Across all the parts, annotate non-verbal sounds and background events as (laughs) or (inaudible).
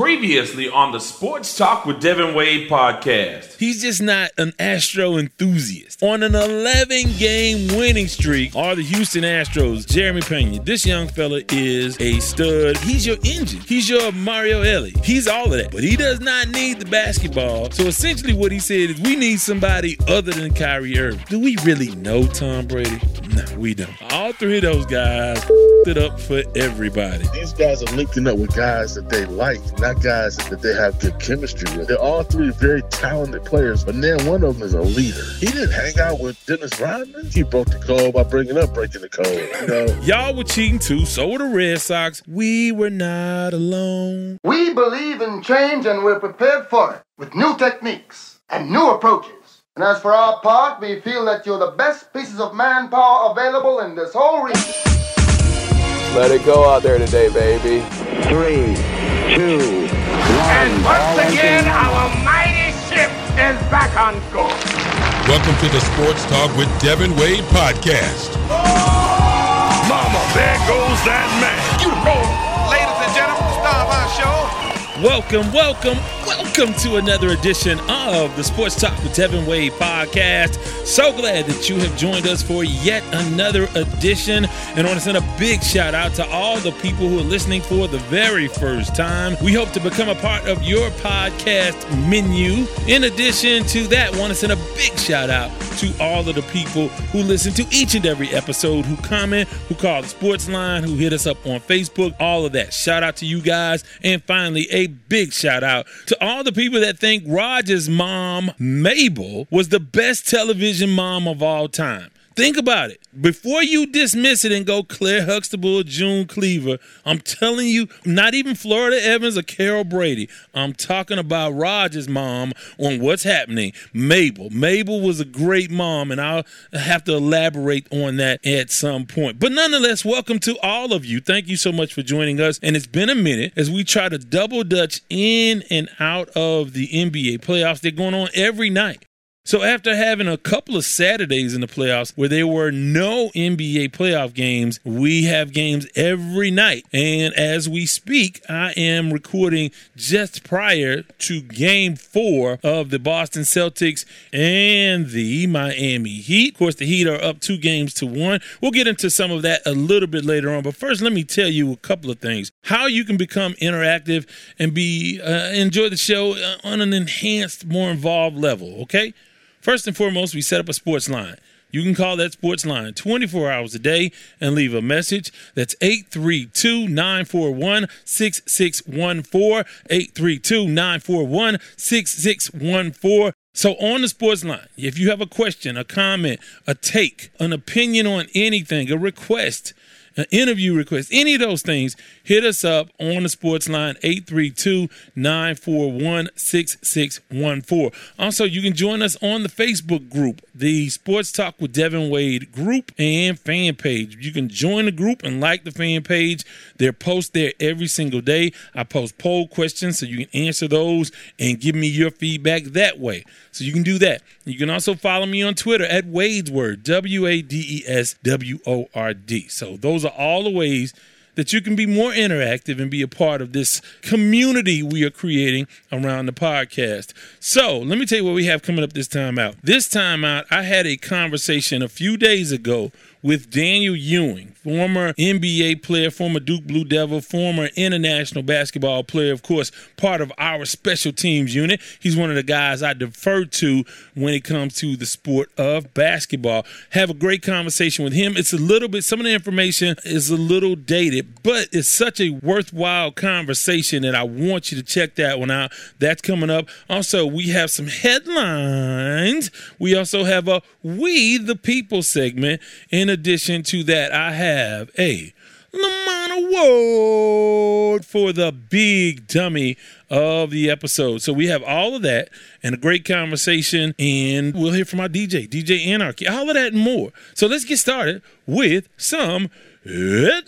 Previously on the Sports Talk with Devin Wade podcast. He's just not an Astro enthusiast. On an 11 game winning streak are the Houston Astros. Jeremy Pena, this young fella is a stud. He's your engine. He's your Mario Elie. He's all of that. But he does not need the basketball. So essentially, what he said is we need somebody other than Kyrie Irving. Do we really know Tom Brady? No, we don't. All three of those guys it up for everybody. These guys are linking up with guys that they like, not guys that they have good chemistry with. They're all three very talented players, but then one of them is a leader. He didn't hang out with Dennis Rodman. He broke the code by bringing up breaking the code. You know? Y'all were cheating too, so were the Red Sox. We were not alone. We believe in change and we're prepared for it with new techniques and new approaches. And as for our part, we feel that you're the best pieces of manpower available in this whole region. Let it go out there today, baby. Three, two, one. And once again, our mighty ship is back on course. Welcome to the Sports Talk with Devin Wade podcast. Oh! Mama, there goes that man. You roll. Ladies and gentlemen, the star of our show. Welcome, welcome, welcome to another edition of the Sports Talk with Devin Wade podcast. So glad that you have joined us for yet another edition. And I want to send a big shout out to all the people who are listening for the very first time. We hope to become a part of your podcast menu. In addition to that, I want to send a big shout out to all of the people who listen to each and every episode, who comment, who call the sports line, who hit us up on Facebook, all of that. Shout out to you guys. And finally, a big shout out to all the people that think Roger's mom, Mabel, was the best television mom of all time. Think about it. Before you dismiss it and go Claire Huxtable, June Cleaver, I'm telling you, not even Florida Evans or Carol Brady. I'm talking about Roger's mom on what's happening. Mabel. Mabel was a great mom, and I'll have to elaborate on that at some point. But nonetheless, welcome to all of you. Thank you so much for joining us. And it's been a minute as we try to double dutch in and out of the NBA playoffs. They're going on every night. So after having a couple of Saturdays in the playoffs where there were no NBA playoff games, we have games every night. And as we speak, I am recording just prior to game four of the Boston Celtics and the Miami Heat. Of course, the Heat are up two games to one. We'll get into some of that a little bit later on. But first, let me tell you a couple of things. How you can become interactive and be uh, enjoy the show on an enhanced, more involved level, okay? First and foremost, we set up a sports line. You can call that sports line 24 hours a day and leave a message. That's 832 941 6614. 832 941 6614. So, on the sports line, if you have a question, a comment, a take, an opinion on anything, a request, an interview request, any of those things, hit us up on the sports line 832-941-6614. Also, you can join us on the Facebook group, the Sports Talk with Devin Wade group and fan page. You can join the group and like the fan page. They're there every single day. I post poll questions so you can answer those and give me your feedback that way. So you can do that. You can also follow me on Twitter at Wade's Word, W A D E S W O R D. So those are all the ways that you can be more interactive and be a part of this community we are creating around the podcast. So, let me tell you what we have coming up this time out. This time out, I had a conversation a few days ago with Daniel Ewing, former NBA player, former Duke Blue Devil, former international basketball player, of course, part of our special teams unit. He's one of the guys I defer to when it comes to the sport of basketball. Have a great conversation with him. It's a little bit, some of the information is a little dated, but it's such a worthwhile conversation that I want you to check that one out. That's coming up. Also, we have some headlines. We also have a We the People segment. In addition to that, I have a Lamont Award for the big dummy of the episode. So we have all of that and a great conversation, and we'll hear from our DJ, DJ Anarchy, all of that and more. So let's get started with some headlines.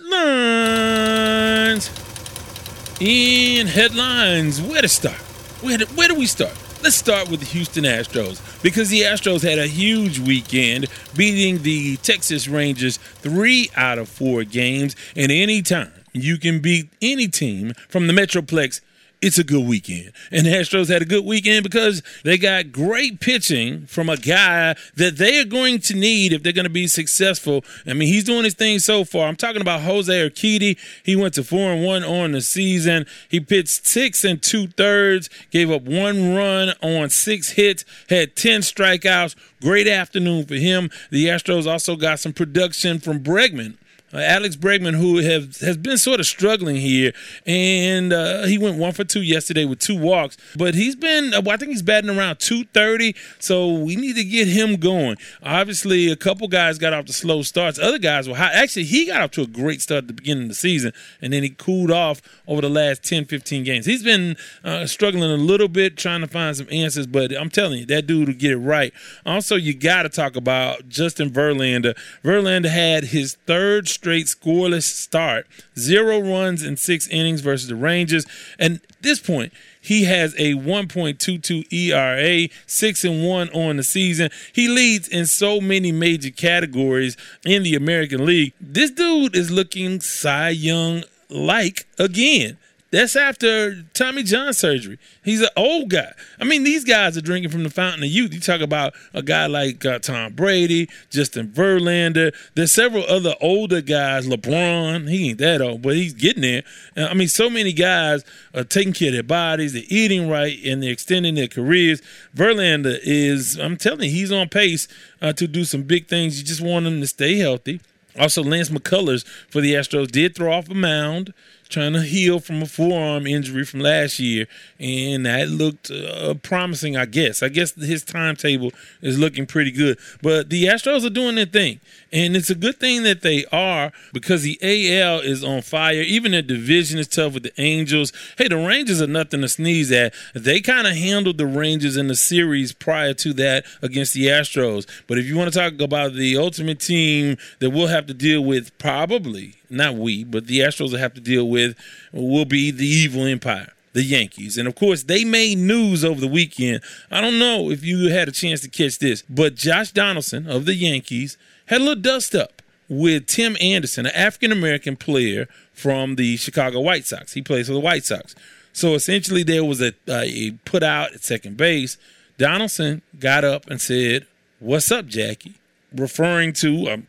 In headlines, where to start? Where do, where do we start? Let's start with the Houston Astros because the Astros had a huge weekend, beating the Texas Rangers three out of four games. And anytime you can beat any team from the Metroplex it's a good weekend. And the Astros had a good weekend because they got great pitching from a guy that they are going to need if they're going to be successful. I mean, he's doing his thing so far. I'm talking about Jose Urquidy. He went to four and one on the season. He pitched six and two thirds, gave up one run on six hits, had 10 strikeouts. Great afternoon for him. The Astros also got some production from Bregman uh, Alex Bregman, who have, has been sort of struggling here, and uh, he went one for two yesterday with two walks. But he's been, uh, I think he's batting around 230, so we need to get him going. Obviously, a couple guys got off the slow starts. Other guys were high. Actually, he got off to a great start at the beginning of the season, and then he cooled off over the last 10, 15 games. He's been uh, struggling a little bit, trying to find some answers, but I'm telling you, that dude will get it right. Also, you got to talk about Justin Verlander. Verlander had his third straight scoreless start, zero runs in six innings versus the Rangers. And this point, he has a 1.22 ERA, six and one on the season. He leads in so many major categories in the American League. This dude is looking Cy Young like again. That's after Tommy John surgery. He's an old guy. I mean, these guys are drinking from the fountain of youth. You talk about a guy like uh, Tom Brady, Justin Verlander. There's several other older guys. LeBron, he ain't that old, but he's getting there. Uh, I mean, so many guys are taking care of their bodies, they're eating right, and they're extending their careers. Verlander is, I'm telling you, he's on pace uh, to do some big things. You just want him to stay healthy. Also, Lance McCullers for the Astros did throw off a mound trying to heal from a forearm injury from last year, and that looked uh, promising. I guess. I guess his timetable is looking pretty good. But the Astros are doing their thing, and it's a good thing that they are because the AL is on fire. Even the division is tough with the Angels. Hey, the Rangers are nothing to sneeze at. They kind of handled the Rangers in the series prior to that against the Astros. But if you want to talk about the ultimate team that we'll have to deal with, probably not we, but the Astros will have to deal with will be the evil empire the Yankees. And of course, they made news over the weekend. I don't know if you had a chance to catch this, but Josh Donaldson of the Yankees had a little dust up with Tim Anderson, an African American player from the Chicago White Sox. He plays for the White Sox. So essentially, there was a, a put out at second base. Donaldson got up and said, What's up, Jackie? Referring to, um,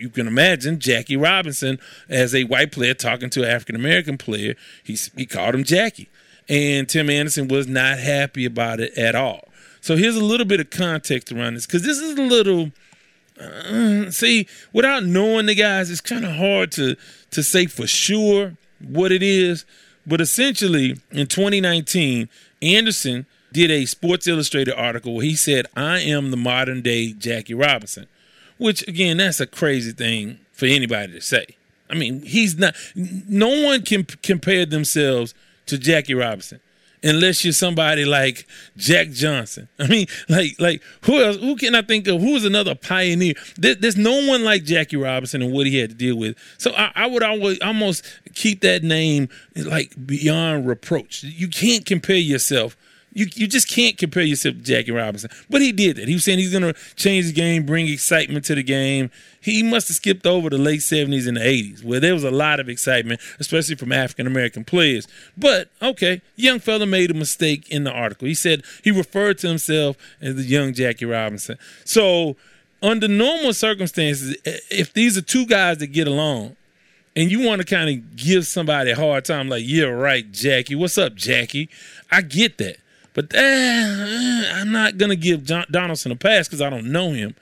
you can imagine Jackie Robinson as a white player talking to an African American player. He, he called him Jackie. And Tim Anderson was not happy about it at all. So here's a little bit of context around this because this is a little. Uh, see, without knowing the guys, it's kind of hard to to say for sure what it is. But essentially, in 2019, Anderson did a Sports Illustrated article where he said, "I am the modern day Jackie Robinson." Which again, that's a crazy thing for anybody to say. I mean, he's not. No one can compare themselves to Jackie Robinson unless you're somebody like Jack Johnson. I mean, like like who else? Who can I think of? Who is another pioneer? There, there's no one like Jackie Robinson and what he had to deal with. So I, I would always almost keep that name like beyond reproach. You can't compare yourself you you just can't compare yourself to Jackie Robinson. But he did that. He was saying he's going to change the game, bring excitement to the game. He must have skipped over the late 70s and the 80s where there was a lot of excitement, especially from African American players. But okay, young fella made a mistake in the article. He said he referred to himself as the young Jackie Robinson. So under normal circumstances, if these are two guys that get along, and you want to kind of give somebody a hard time, like, yeah, right, Jackie. What's up, Jackie? I get that. But uh, I'm not going to give John Donaldson a pass because I don't know him.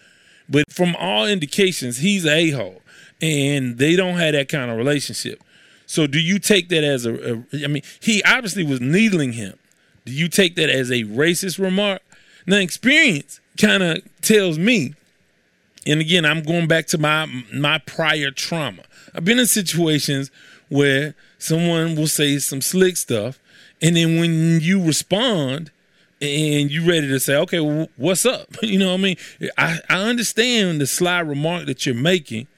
But from all indications, he's a a-hole. And they don't have that kind of relationship. So do you take that as a, a I mean, he obviously was needling him. Do you take that as a racist remark? Now, experience kind of tells me, and again, I'm going back to my my prior trauma. I've been in situations where someone will say some slick stuff, and then when you respond and you ready to say, okay, well, what's up? (laughs) You know what I mean? I, I understand the sly remark that you're making.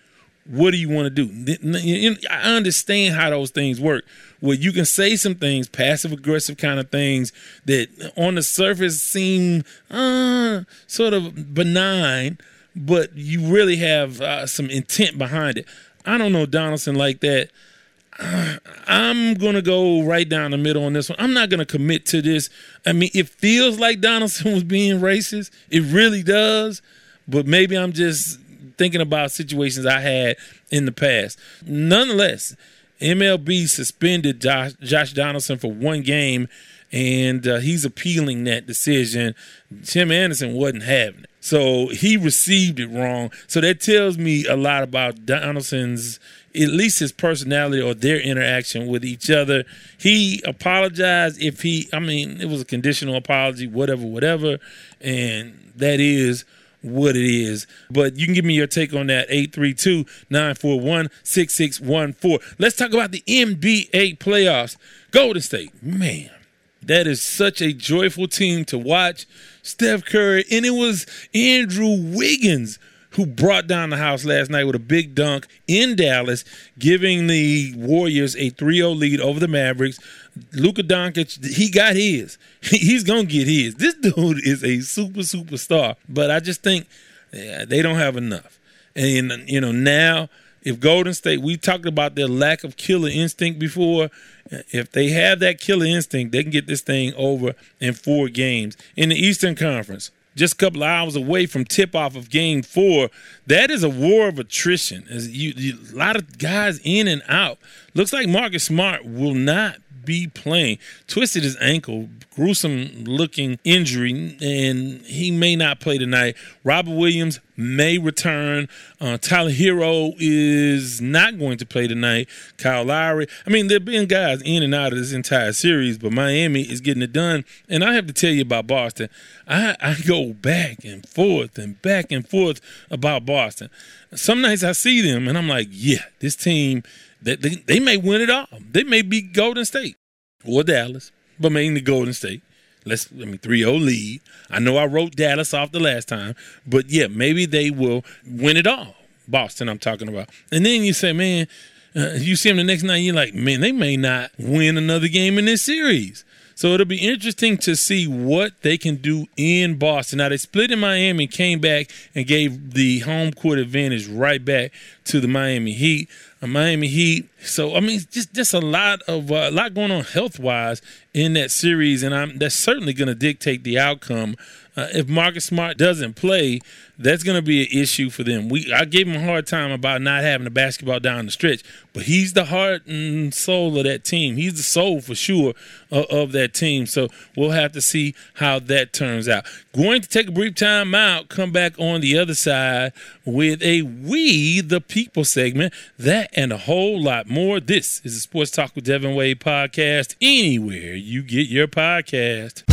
What do you want to do? I understand how those things work. Where you can say some things, passive aggressive kind of things that on the surface seem uh, sort of benign, but you really have uh, some intent behind it. I don't know Donaldson like that. I'm gonna go right down the middle on this one. I'm not gonna commit to this. I mean, it feels like Donaldson (laughs) was being racist. It really does. But maybe I'm just thinking about situations I had in the past. Nonetheless, MLB suspended Josh, Josh Donaldson for one game, and uh, he's appealing that decision. Tim Anderson wasn't having it. So he received it wrong. So that tells me a lot about Donaldson's, at least his personality or their interaction with each other. He apologized if he, I mean, it was a conditional apology, whatever, whatever. And that is what it is. But you can give me your take on that 832 941 6614. Let's talk about the NBA playoffs. Golden State, man, that is such a joyful team to watch. Steph Curry, and it was Andrew Wiggins who brought down the house last night with a big dunk in Dallas, giving the Warriors a 3-0 lead over the Mavericks. Luka Doncic, he got his. (laughs) He's gonna get his. This dude is a super superstar, but I just think yeah, they don't have enough. And you know now, if Golden State, we talked about their lack of killer instinct before. If they have that killer instinct, they can get this thing over in four games. In the Eastern Conference, just a couple of hours away from tip off of game four. That is a war of attrition. You, you, a lot of guys in and out. Looks like Marcus Smart will not be playing. Twisted his ankle, gruesome looking injury, and he may not play tonight. Robert Williams may return. Uh, Tyler Herro is not going to play tonight. Kyle Lowry. I mean, there have been guys in and out of this entire series, but Miami is getting it done. And I have to tell you about Boston. I, I go back and forth and back and forth about Boston. Some nights I see them and I'm like, yeah, this team – they, they, they may win it all. They may be Golden State or Dallas, but mainly Golden State. Let's I mean 3-0 lead. I know I wrote Dallas off the last time, but yeah, maybe they will win it all. Boston, I'm talking about. And then you say, man, uh, you see them the next night, you're like, man, they may not win another game in this series. So it'll be interesting to see what they can do in Boston. Now they split in Miami, came back and gave the home court advantage right back to the Miami Heat. Miami Heat. So I mean, just just a lot of uh, a lot going on health wise in that series, and I'm that's certainly going to dictate the outcome. Uh, if Marcus Smart doesn't play, that's going to be an issue for them. We I gave him a hard time about not having a basketball down the stretch, but he's the heart and soul of that team. He's the soul for sure of, of that team. So we'll have to see how that turns out. Going to take a brief time out. Come back on the other side with a We the People segment. That and a whole lot more. This is the Sports Talk with Devin Wade podcast. Anywhere you get your podcast.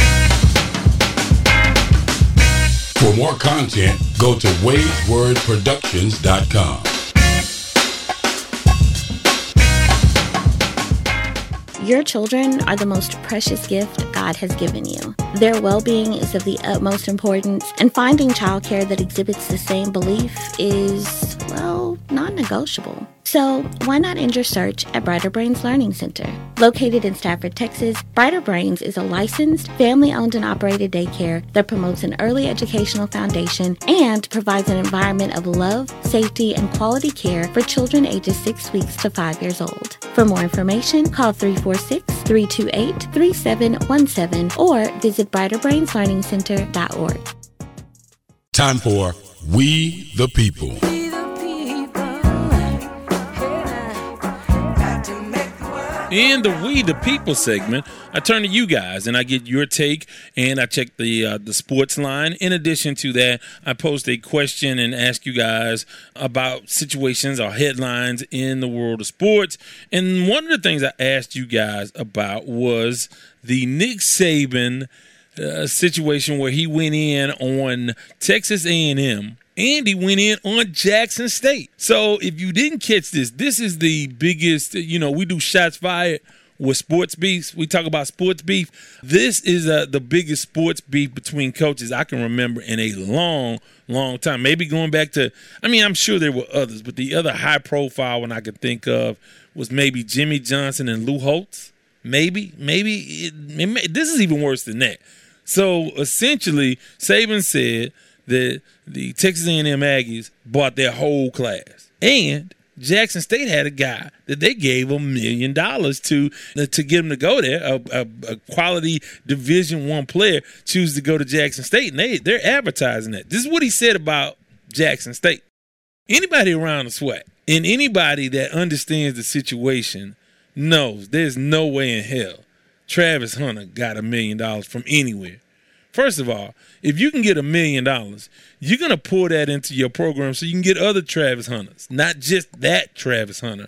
For more content, go to wadewordproductions.com. Your children are the most precious gift God has given you. Their well being is of the utmost importance, and finding childcare that exhibits the same belief is, well, non negotiable. So, why not end your search at Brighter Brains Learning Center? Located in Stafford, Texas, Brighter Brains is a licensed, family owned and operated daycare that promotes an early educational foundation and provides an environment of love, safety, and quality care for children ages 6 weeks to 5 years old. For more information, call 346 328 3717 or visit brighterbrainslearningcenter.org. Time for We the People. In the We the People segment, I turn to you guys and I get your take and I check the uh, the sports line. In addition to that, I post a question and ask you guys about situations or headlines in the world of sports. And one of the things I asked you guys about was the Nick Saban uh, situation where he went in on Texas A&M Andy went in on Jackson State. So if you didn't catch this, this is the biggest, you know, we do shots fired with sports beefs. We talk about sports beef. This is uh, the biggest sports beef between coaches I can remember in a long, long time. Maybe going back to, I mean, I'm sure there were others, but the other high profile one I could think of was maybe Jimmy Johnson and Lou Holtz. Maybe, maybe it, it this is even worse than that. So essentially, Saban said that the Texas A&M Aggies bought their whole class, and Jackson State had a guy that they gave a million dollars to uh, to get him to go there. A, a, a quality Division One player choose to go to Jackson State, and they they're advertising that. This is what he said about Jackson State. Anybody around the SWAC and anybody that understands the situation knows there's no way in hell Travis Hunter got a million dollars from anywhere. First of all, if you can get a million dollars, you're to pour that into your program so you can get other Travis Hunters, not just that Travis Hunter.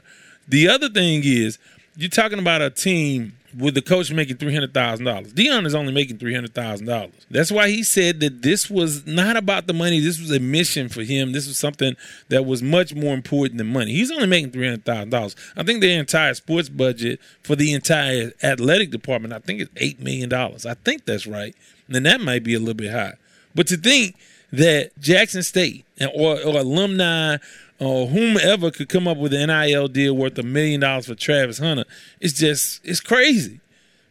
The other thing is, you're talking about a team with the coach making three hundred thousand dollars. Deion is only making three hundred thousand dollars. That's why he said that this was not about the money. This was a mission for him. This was something that was much more important than money. He's only making three hundred thousand dollars. I think the entire sports budget for the entire athletic department, I think it's eight million dollars. I think that's right. And that might be a little bit high. But to think that Jackson State or, or alumni or whomever could come up with an NIL deal worth a million dollars for Travis Hunter, it's just it's crazy.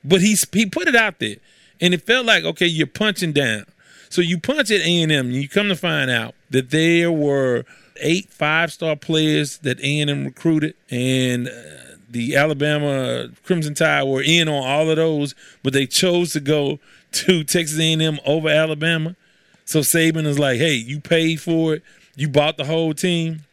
But he's he put it out there, and it felt like okay, you're punching down. So you punch at A and you come to find out that there were eight five star players that A and M recruited, and uh, the Alabama Crimson Tide were in on all of those, but they chose to go to Texas A&M over Alabama. So Saban is like, hey, you paid for it. You bought the whole team.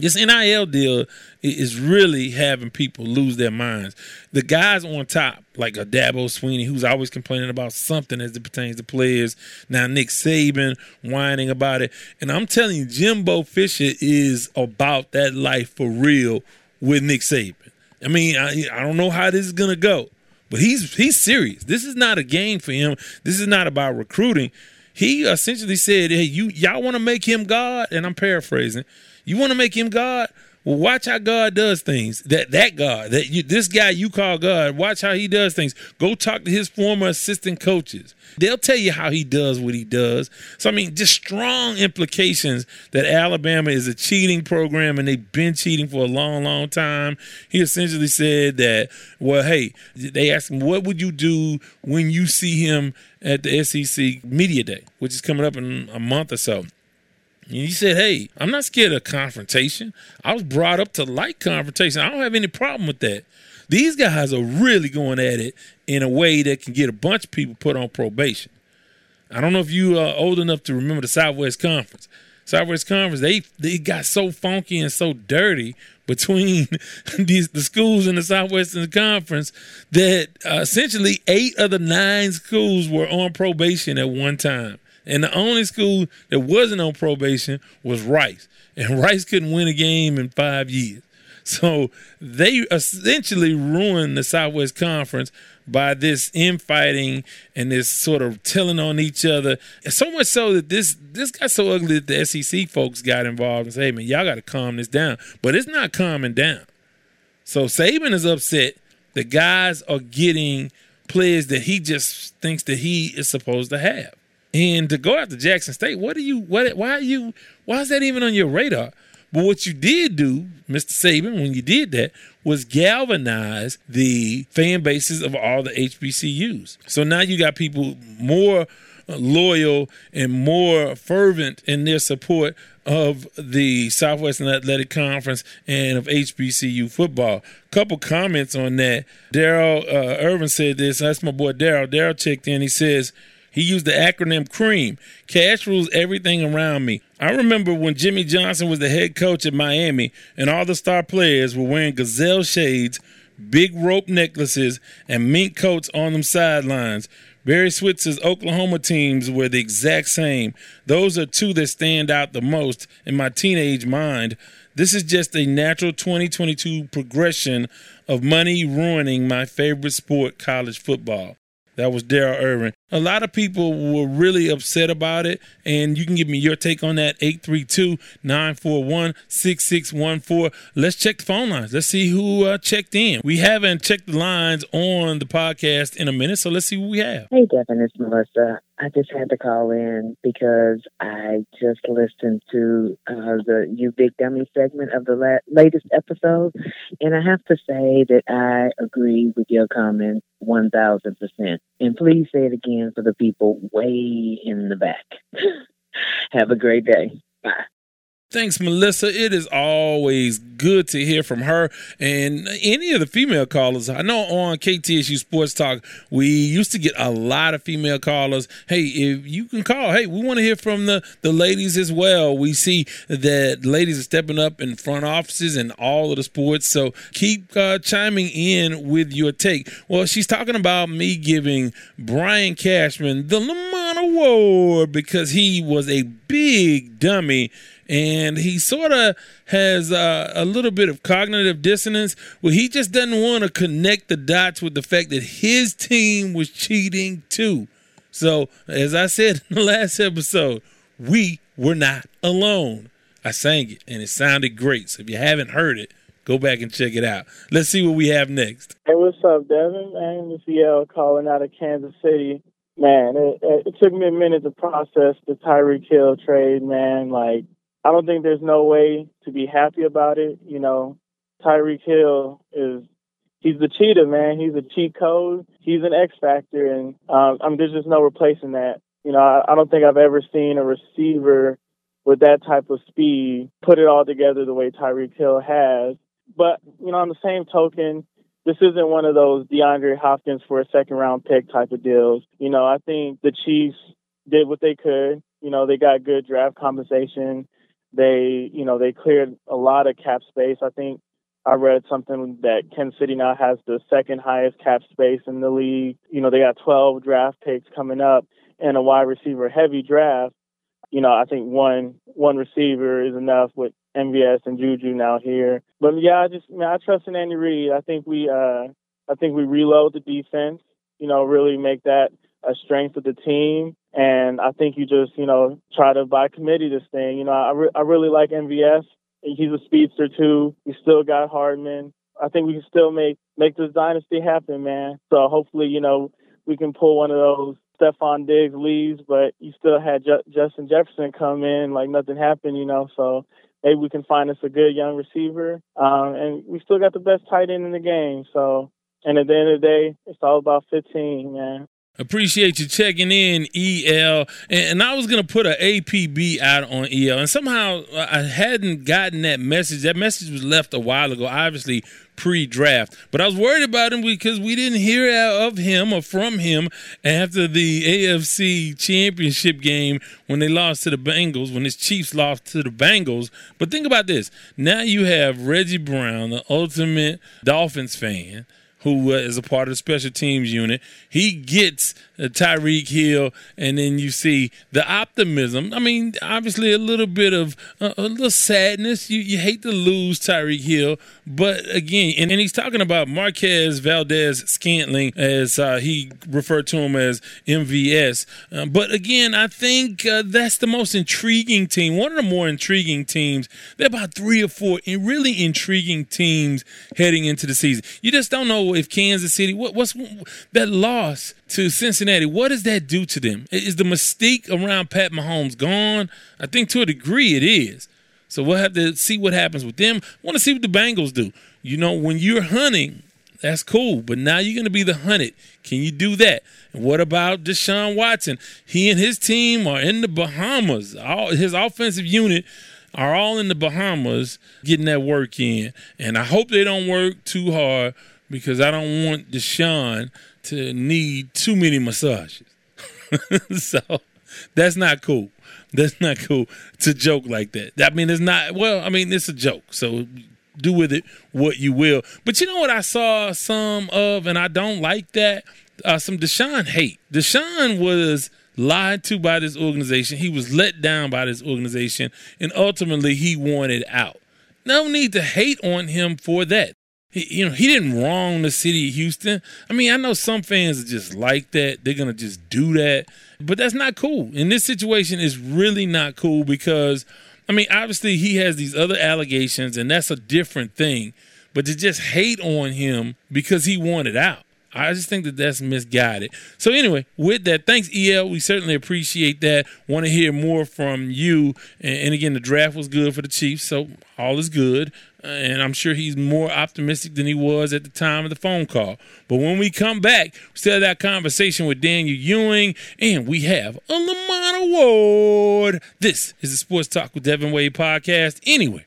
This NIL deal is really having people lose their minds. The guys on top, like a Dabo Swinney, who's always complaining about something as it pertains to players. Now Nick Saban whining about it. And I'm telling you, Jimbo Fisher is about that life for real with Nick Saban. I mean, I, I don't know how this is to go. But he's he's serious. This is not a game for him. This is not about recruiting. He essentially said, "Hey, you y'all want to make him God?" And I'm paraphrasing. You want to make him God? Well, watch how God does things. That that God, that you, this guy you call God, watch how he does things. Go talk to his former assistant coaches. They'll tell you how he does what he does. So I mean, just strong implications that Alabama is a cheating program and they've been cheating for a long, long time. He essentially said that, well, hey, they asked him, what would you do when you see him at the SEC Media Day, which is coming up in a month or so? And he said, Hey, I'm not scared of confrontation. I was brought up to like confrontation. I don't have any problem with that. These guys are really going at it in a way that can get a bunch of people put on probation. I don't know if you are old enough to remember the Southwest Conference. Southwest Conference, they they got so funky and so dirty between (laughs) these the schools in the Southwestern Conference that uh, essentially eight of the nine schools were on probation at one time. And the only school that wasn't on probation was Rice. And (laughs) Rice couldn't win a game in five years. So they essentially ruined the Southwest Conference by this infighting and this sort of telling on each other. And so much so that this this got so ugly that the SEC folks got involved and said, hey man, y'all gotta calm this down. But it's not calming down. So Saban is upset. The guys are getting players that he just thinks that he is supposed to have. And to go out to Jackson State, what are you? What? Why are you? Why is that even on your radar? But what you did do, Mr. Saban, when you did that, was galvanize the fan bases of all the HBCUs. So now you got people more loyal and more fervent in their support of the Southwestern Athletic Conference and of HBCU football. Couple comments on that. Daryl uh, Irvin said this. That's my boy Daryl. Daryl checked in. He says he used the acronym CREAM. Cash rules everything around me. I remember when Jimmy Johnson was the head coach at Miami and all the star players were wearing gazelle shades, big rope necklaces, and mink coats on them sidelines. Barry Switzer's Oklahoma teams were the exact same. Those are two that stand out the most in my teenage mind. This is just a natural 2022 progression of money ruining my favorite sport, college football. That was Daryl Irvin. A lot of people were really upset about it, and you can give me your take on that 832 941 6614. Let's check the phone lines. Let's see who uh, checked in. We haven't checked the lines on the podcast in a minute, so let's see what we have. Hey, Devin, it's Melissa. I just had to call in because I just listened to uh, the You Big Dummy segment of the la- latest episode, and I have to say that I agree with your comment 1000%. And please say it again for the people way in the back. (laughs) have a great day. Bye. Thanks, Melissa. It is always good to hear from her and any of the female callers. I know on KTSU Sports Talk, we used to get a lot of female callers. Hey, if you can call, hey, we want to hear from the, the ladies as well. We see that ladies are stepping up in front offices and all of the sports. So keep uh, chiming in with your take. Well, she's talking about me giving Brian Cashman the Lamont Award because he was a big dummy and he sort of has uh, a little bit of cognitive dissonance where he just doesn't want to connect the dots with the fact that his team was cheating too. So, as I said in the last episode, we were not alone. I sang it and it sounded great. So, if you haven't heard it, go back and check it out. Let's see what we have next. Hey, what's up, Devin? Man, this is calling out of Kansas City. Man, it, it took me a minute to process the Tyreek Hill trade, man. Like, I don't think there's no way to be happy about it. You know, Tyreek Hill is he's the cheetah, man. He's a cheat code. He's an X factor, and um, I mean, there's just no replacing that. You know, I, I don't think I've ever seen a receiver with that type of speed put it all together the way Tyreek Hill has. But you know, on the same token, this isn't one of those DeAndre Hopkins for a second round pick type of deals. You know, I think the Chiefs did what they could. You know, they got good draft compensation. They, you know, they cleared a lot of cap space. I think I read something that Kansas City now has the second highest cap space in the league. You know, they got 12 draft picks coming up and a wide receiver heavy draft. You know, I think one one receiver is enough with MVS and Juju now here. But yeah, I just man, I trust in Andy Reid. I think we uh I think we reload the defense, you know, really make that a strength of the team. And I think you just, you know, try to by committee this thing. You know, I, re- I really like MVS. He's a speedster too. We still got Hardman. I think we can still make make this dynasty happen, man. So hopefully, you know, we can pull one of those Stefon Diggs leaves, but you still had Ju- Justin Jefferson come in like nothing happened, you know. So maybe we can find us a good young receiver, um, and we still got the best tight end in the game. So, and at the end of the day, it's all about 15, man. Appreciate you checking in, EL. And, I was going to put an APB out on EL. And somehow I hadn't gotten that message. That message was left a while ago, obviously pre draft. But I was worried about him because we didn't hear of him or from him after the AFC championship game when they lost to the Bengals, when his Chiefs lost to the Bengals. But think about this now you have Reggie Brown, the ultimate Dolphins fan who uh, is a part of the special teams unit. He gets uh, Tyreek Hill, and then you see the optimism. I mean, obviously a little bit of uh, a little sadness. You you hate to lose Tyreek Hill, but again, and, and he's talking about Marquez Valdes Scantling as uh, he referred to him as MVS. Uh, but again, I think uh, that's the most intriguing team. One of the more intriguing teams. There are about three or four really intriguing teams heading into the season. You just don't know if Kansas City, what, what's that loss to Cincinnati? What does that do to them? Is the mystique around Pat Mahomes gone? I think to a degree it is. So we'll have to see what happens with them. Want to see what the Bengals do. You know, when you're hunting, that's cool, but now you're going to be the hunted. Can you do that? And what about Deshaun Watson? He and his team are in the Bahamas. All his offensive unit are all in the Bahamas getting that work in. And I hope they don't work too hard because I don't want Deshaun to need too many massages. (laughs) so that's not cool. That's not cool to joke like that. I mean, it's not, well, I mean, it's a joke. So do with it what you will. But you know what I saw some of, and I don't like that? Uh, some Deshaun hate. Deshaun was lied to by this organization. He was let down by this organization, and ultimately he wanted out. No need to hate on him for that. He, you know, he didn't wrong the city of Houston. I mean, I know some fans are just like that. They're gonna just do that, but that's not cool. In this situation, is really not cool because, I mean, obviously he has these other allegations, and that's a different thing. But to just hate on him because he wanted out, I just think that that's misguided. So anyway, with that, thanks EL. We certainly appreciate that. Want to hear more from you. And, and, again, the draft was good for the Chiefs, so all is good. And I'm sure he's more optimistic than he was at the time of the phone call. But when we come back, we still have that conversation with Daniel Ewing, and we have a Lamont Award. This is the Sports Talk with Devin Wade podcast. Anyway,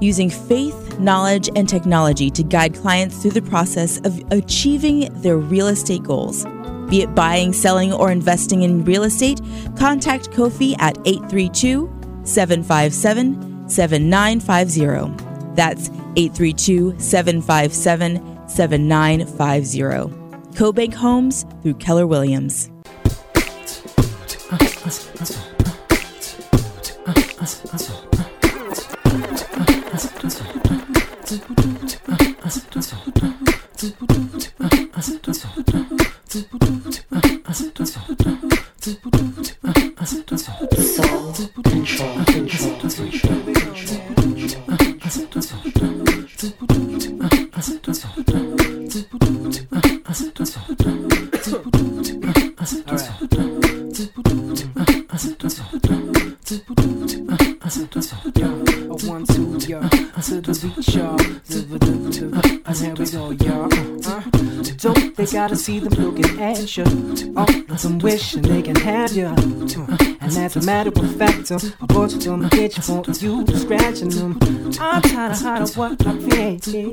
using faith, knowledge, and technology to guide clients through the process of achieving their real estate goals. Be it buying, selling, or investing in real estate, contact Kofi at 832 757 7950. That's 832 757 7950. CoBank Homes through Keller Williams. Soul control, control, control, control. Gotta see them looking at you. Oh, some wishing they can have you. And as a matter of fact, uh, I bought some bitch want you scratching them. I'm tired of hiding what I'm feeling.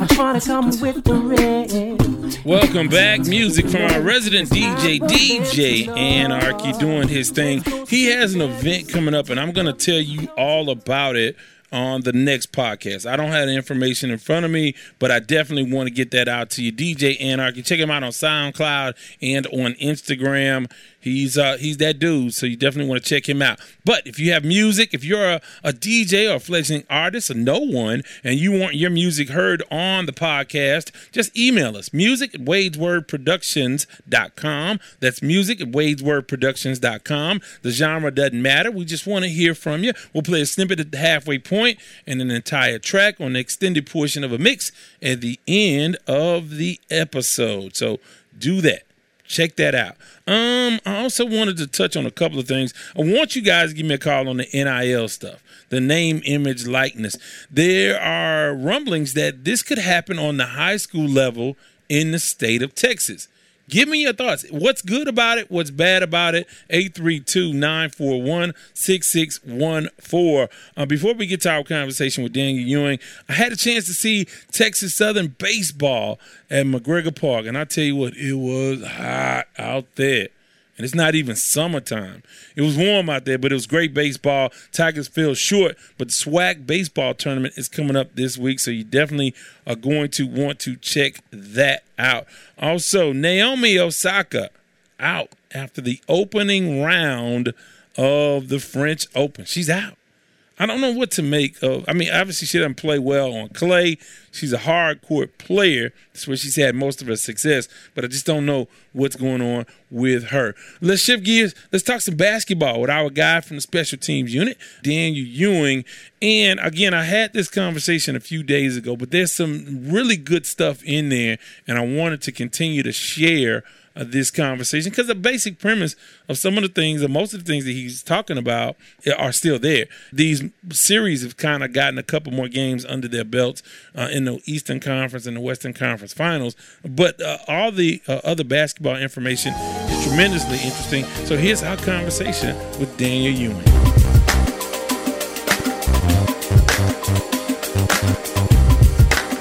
I'm trying to come with the red. Welcome back. Music from our resident DJ, DJ Anarchy, doing his thing. He has an event coming up, and I'm going to tell you all about it on the next podcast. I don't have the information in front of me, but I definitely want to get that out to you. DJ Anarchy. Check him out on SoundCloud and on Instagram. He's uh, he's that dude, so you definitely want to check him out. But if you have music, if you're a, a DJ or a fledgling artist or no one, and you want your music heard on the podcast, just email us music at wadeswordproductions.com. That's music at wadeswordproductions.com. The genre doesn't matter. We just want to hear from you. We'll play a snippet at the halfway point and an entire track on the extended portion of a mix at the end of the episode. So do that. Check that out. Um, I also wanted to touch on a couple of things. I want you guys to give me a call on the NIL stuff, the name, image, likeness. There are rumblings that this could happen on the high school level in the state of Texas. Give me your thoughts. What's good about it? What's bad about it? 832 941 6614. Uh, before we get to our conversation with Daniel Ewing, I had a chance to see Texas Southern baseball at McGregor Park, and I tell you what, it was hot out there and it's not even summertime. It was warm out there, but it was great baseball. Tigers fell short, but the SWAC baseball tournament is coming up this week, so you definitely are going to want to check that out. Also, Naomi Osaka out after the opening round of the French Open. She's out. I don't know what to make of. I mean, obviously she doesn't play well on clay. She's a hard court player. That's where she's had most of her success. But I just don't know what's going on with her. Let's shift gears. Let's talk some basketball with our guy from the special teams unit, Daniel Ewing. And again, I had this conversation a few days ago, but there's some really good stuff in there, and I wanted to continue to share uh, this conversation because the basic premise of some of the things, or most of the things that he's talking about, eh, are still there. These series have kind of gotten a couple more games under their belts uh, in the Eastern Conference and the Western Conference Finals, but uh, all the uh, other basketball information is tremendously interesting. So here's our conversation with Daniel Ewing.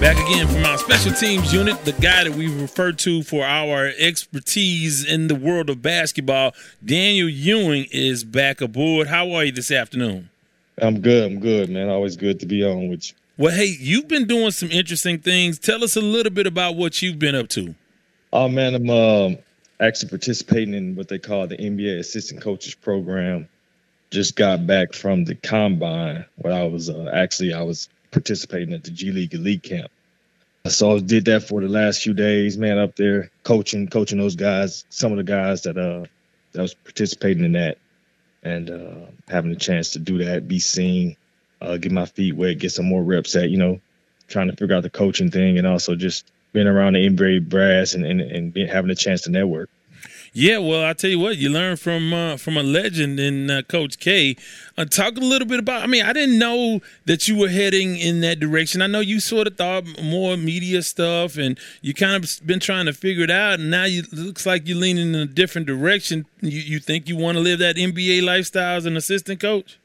Back again from our special teams unit, the guy that we refer to for our expertise in the world of basketball, Daniel Ewing, is back aboard. How are you this afternoon? I'm good. I'm good, man. Always good to be on with you. Well, hey, you've been doing some interesting things. Tell us a little bit about what you've been up to. Oh man, I'm uh, actually participating in what they call the NBA Assistant Coaches Program. Just got back from the combine where I was uh, actually I was participating at the G League Elite Camp. So I did that for the last few days, man, up there coaching, coaching those guys, some of the guys that uh that was participating in that, and uh, having a chance to do that, be seen, uh, get my feet wet, get some more reps at, you know, trying to figure out the coaching thing, and also just being around the NBA brass and and, and being, having a chance to network. Yeah, well, I tell you what, you learn from uh, from a legend in uh, Coach K. Uh, talk a little bit about. I mean, I didn't know that you were heading in that direction. I know you sort of thought more media stuff, and you kind of been trying to figure it out. And now you looks like you're leaning in a different direction. You you think you want to live that NBA lifestyle as an assistant coach?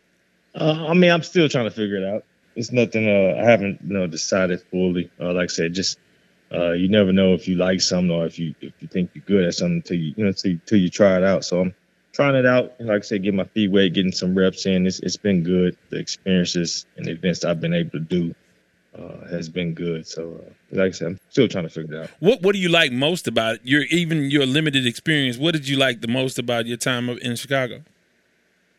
Uh, I mean, I'm still trying to figure it out. It's nothing. Uh, I haven't you know decided fully. Uh, like I said, just uh, you never know if you like something or if you if you think you're good at something until you you know until, until you try it out. So I'm trying it out. Like I said, getting my feet wet, getting some reps in. It's it's been good. The experiences and events I've been able to do uh, has been good. So uh, like I said, I'm still trying to figure it out. What What do you like most about it? Your even your limited experience. What did you like the most about your time in Chicago?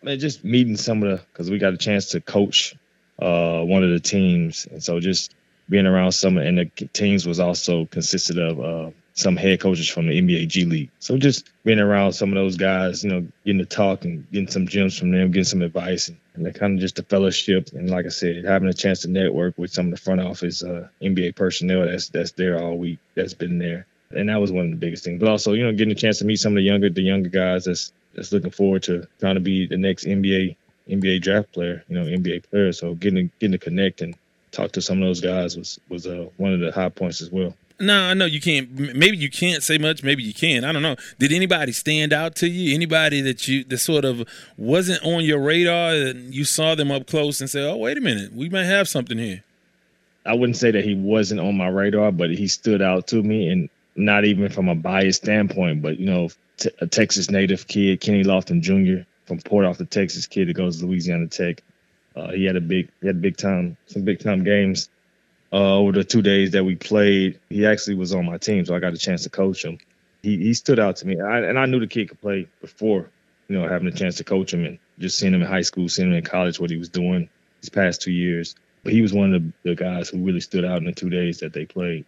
Man, just meeting some of the because we got a chance to coach uh, one of the teams, and so just being around some and the teams was also consisted of uh, some head coaches from the NBA G League. So just being around some of those guys, you know, getting to talk and getting some gems from them, getting some advice, and, and kind of just the fellowship. And like I said, having a chance to network with some of the front office uh, NBA personnel that's that's there all week, that's been there, and that was one of the biggest things. But also, you know, getting a chance to meet some of the younger the younger guys that's that's looking forward to trying to be the next NBA NBA draft player, you know, NBA player. So getting getting to connect and talk to some of those guys was was uh, one of the high points as well. No, I know you can't. Maybe you can't say much. Maybe you can. I don't know. Did anybody stand out to you? Anybody that you that sort of wasn't on your radar and you saw them up close and said, "Oh, wait a minute, we might have something here." I wouldn't say that he wasn't on my radar, but he stood out to me, and not even from a biased standpoint, but you know, t- a Texas native kid, Kenny Lofton Jr. from Port Arthur, Texas kid that goes to Louisiana Tech. Uh, he had a big, he had big time, some big time games uh, over the two days that we played. He actually was on my team, so I got a chance to coach him. He he stood out to me, I, and I knew the kid could play before, you know, having a chance to coach him and just seeing him in high school, seeing him in college, what he was doing these past two years. But he was one of the, the guys who really stood out in the two days that they played.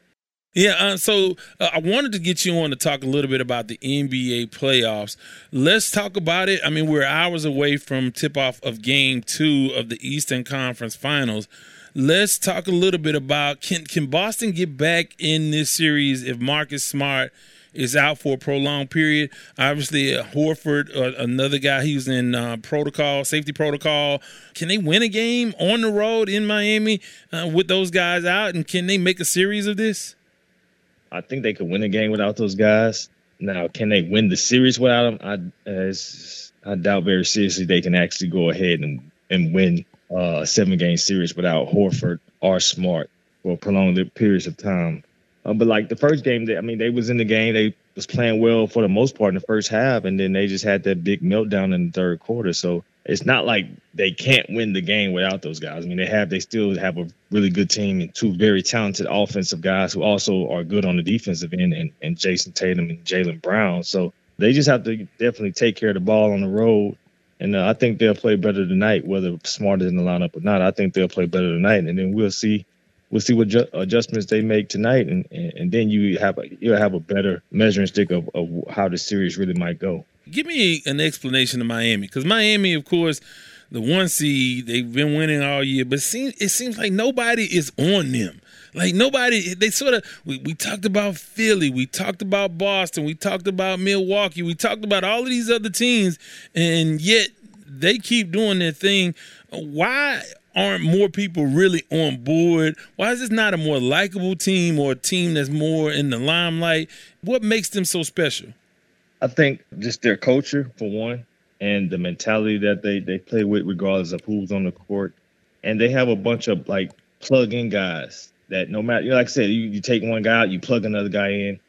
Yeah, uh, so uh, I wanted to get you on to talk a little bit about the NBA playoffs. Let's talk about it. I mean, we're hours away from tip off of game two of the Eastern Conference Finals. Let's talk a little bit about can can Boston get back in this series if Marcus Smart is out for a prolonged period? Obviously, uh, Horford, uh, another guy, he's in uh, protocol, safety protocol. Can they win a game on the road in Miami uh, with those guys out, and can they make a series of this? I think they could win a game without those guys. Now, can they win the series without them? I uh, I doubt very seriously they can actually go ahead and and win uh, a seven game series without Horford or Smart for prolonged periods of time. Uh, but like the first game, I mean, they was in the game. They was playing well for the most part in the first half, and then they just had that big meltdown in the third quarter. So it's not like they can't win the game without those guys. I mean, they have they still have a really good team and two very talented offensive guys who also are good on the defensive end, and, and Jayson Tatum and Jaylen Brown. So they just have to definitely take care of the ball on the road. And uh, I think they'll play better tonight, whether Smart in the lineup or not. I think they'll play better tonight, and then we'll see we'll see what ju- adjustments they make tonight, and, and, and then you have a you'll have a better measuring stick of, of how the series really might go give me an explanation of Miami because Miami, of course, the one seed, they've been winning all year, but seems, it seems like nobody is on them. Like nobody, they sort of. We, we talked about Philly, we talked about Boston, we talked about Milwaukee, we talked about all of these other teams, and yet they keep doing their thing. Why aren't more people really on board? Why is this not a more likable team or a team that's more in the limelight? What makes them so special? I think just their culture for one, and the mentality that they they play with, regardless of who's on the court, and they have a bunch of like plug-in guys that no matter, you like I said, you, you take one guy out, you plug another guy in,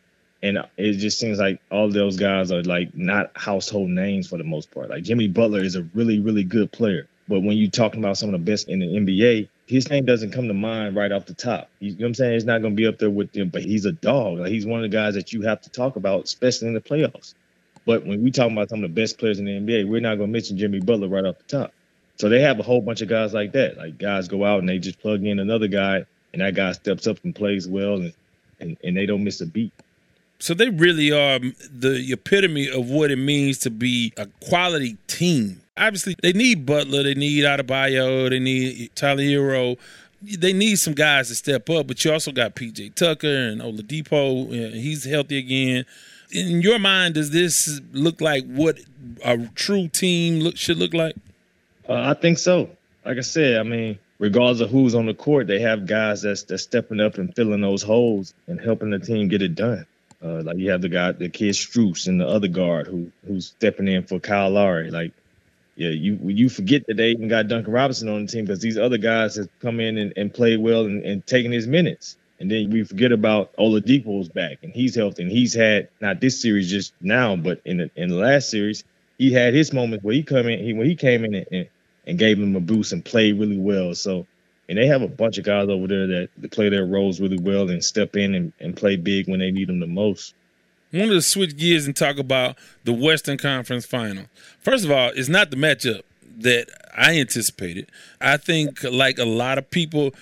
and it just seems like all those guys are like not household names for the most part. Like Jimmy Butler is a really really good player, but when you're talking about some of the best in the NBA, his name doesn't come to mind right off the top. You know what I'm saying? He's not going to be up there with them, but he's a dog. Like he's one of the guys that you have to talk about, especially in the playoffs. But when we talk about some of the best players in the NBA, we're not going to mention Jimmy Butler right off the top. So they have a whole bunch of guys like that. Like guys go out and they just plug in another guy and that guy steps up and plays well, and and, and they don't miss a beat. So they really are the epitome of what it means to be a quality team. Obviously, they need Butler, they need Adebayo, they need Tyler Herro. They need some guys to step up, but you also got PJ Tucker and Oladipo. He's healthy again. In your mind, does this look like what a true team look, should look like? Uh, I think so. Like I said, I mean, regardless of who's on the court, they have guys that's that's stepping up and filling those holes and helping the team get it done. Uh, like you have the guy, the kid Strus, and the other guard who who's stepping in for Kyle Lowry. Like, yeah, you you forget that they even got Duncan Robinson on the team because these other guys have come in and, and played well and, and taken his minutes. And then we forget about Oladipo's back and he's healthy and he's had not this series just now, but in the in the last series, he had his moments where he come in he when he came in and, and, and gave him a boost and played really well. So and they have a bunch of guys over there that play their roles really well and step in and, and play big when they need them the most. Wanted to switch gears and talk about the Western Conference Final. First of all, it's not the matchup that I anticipated. I think, like a lot of people,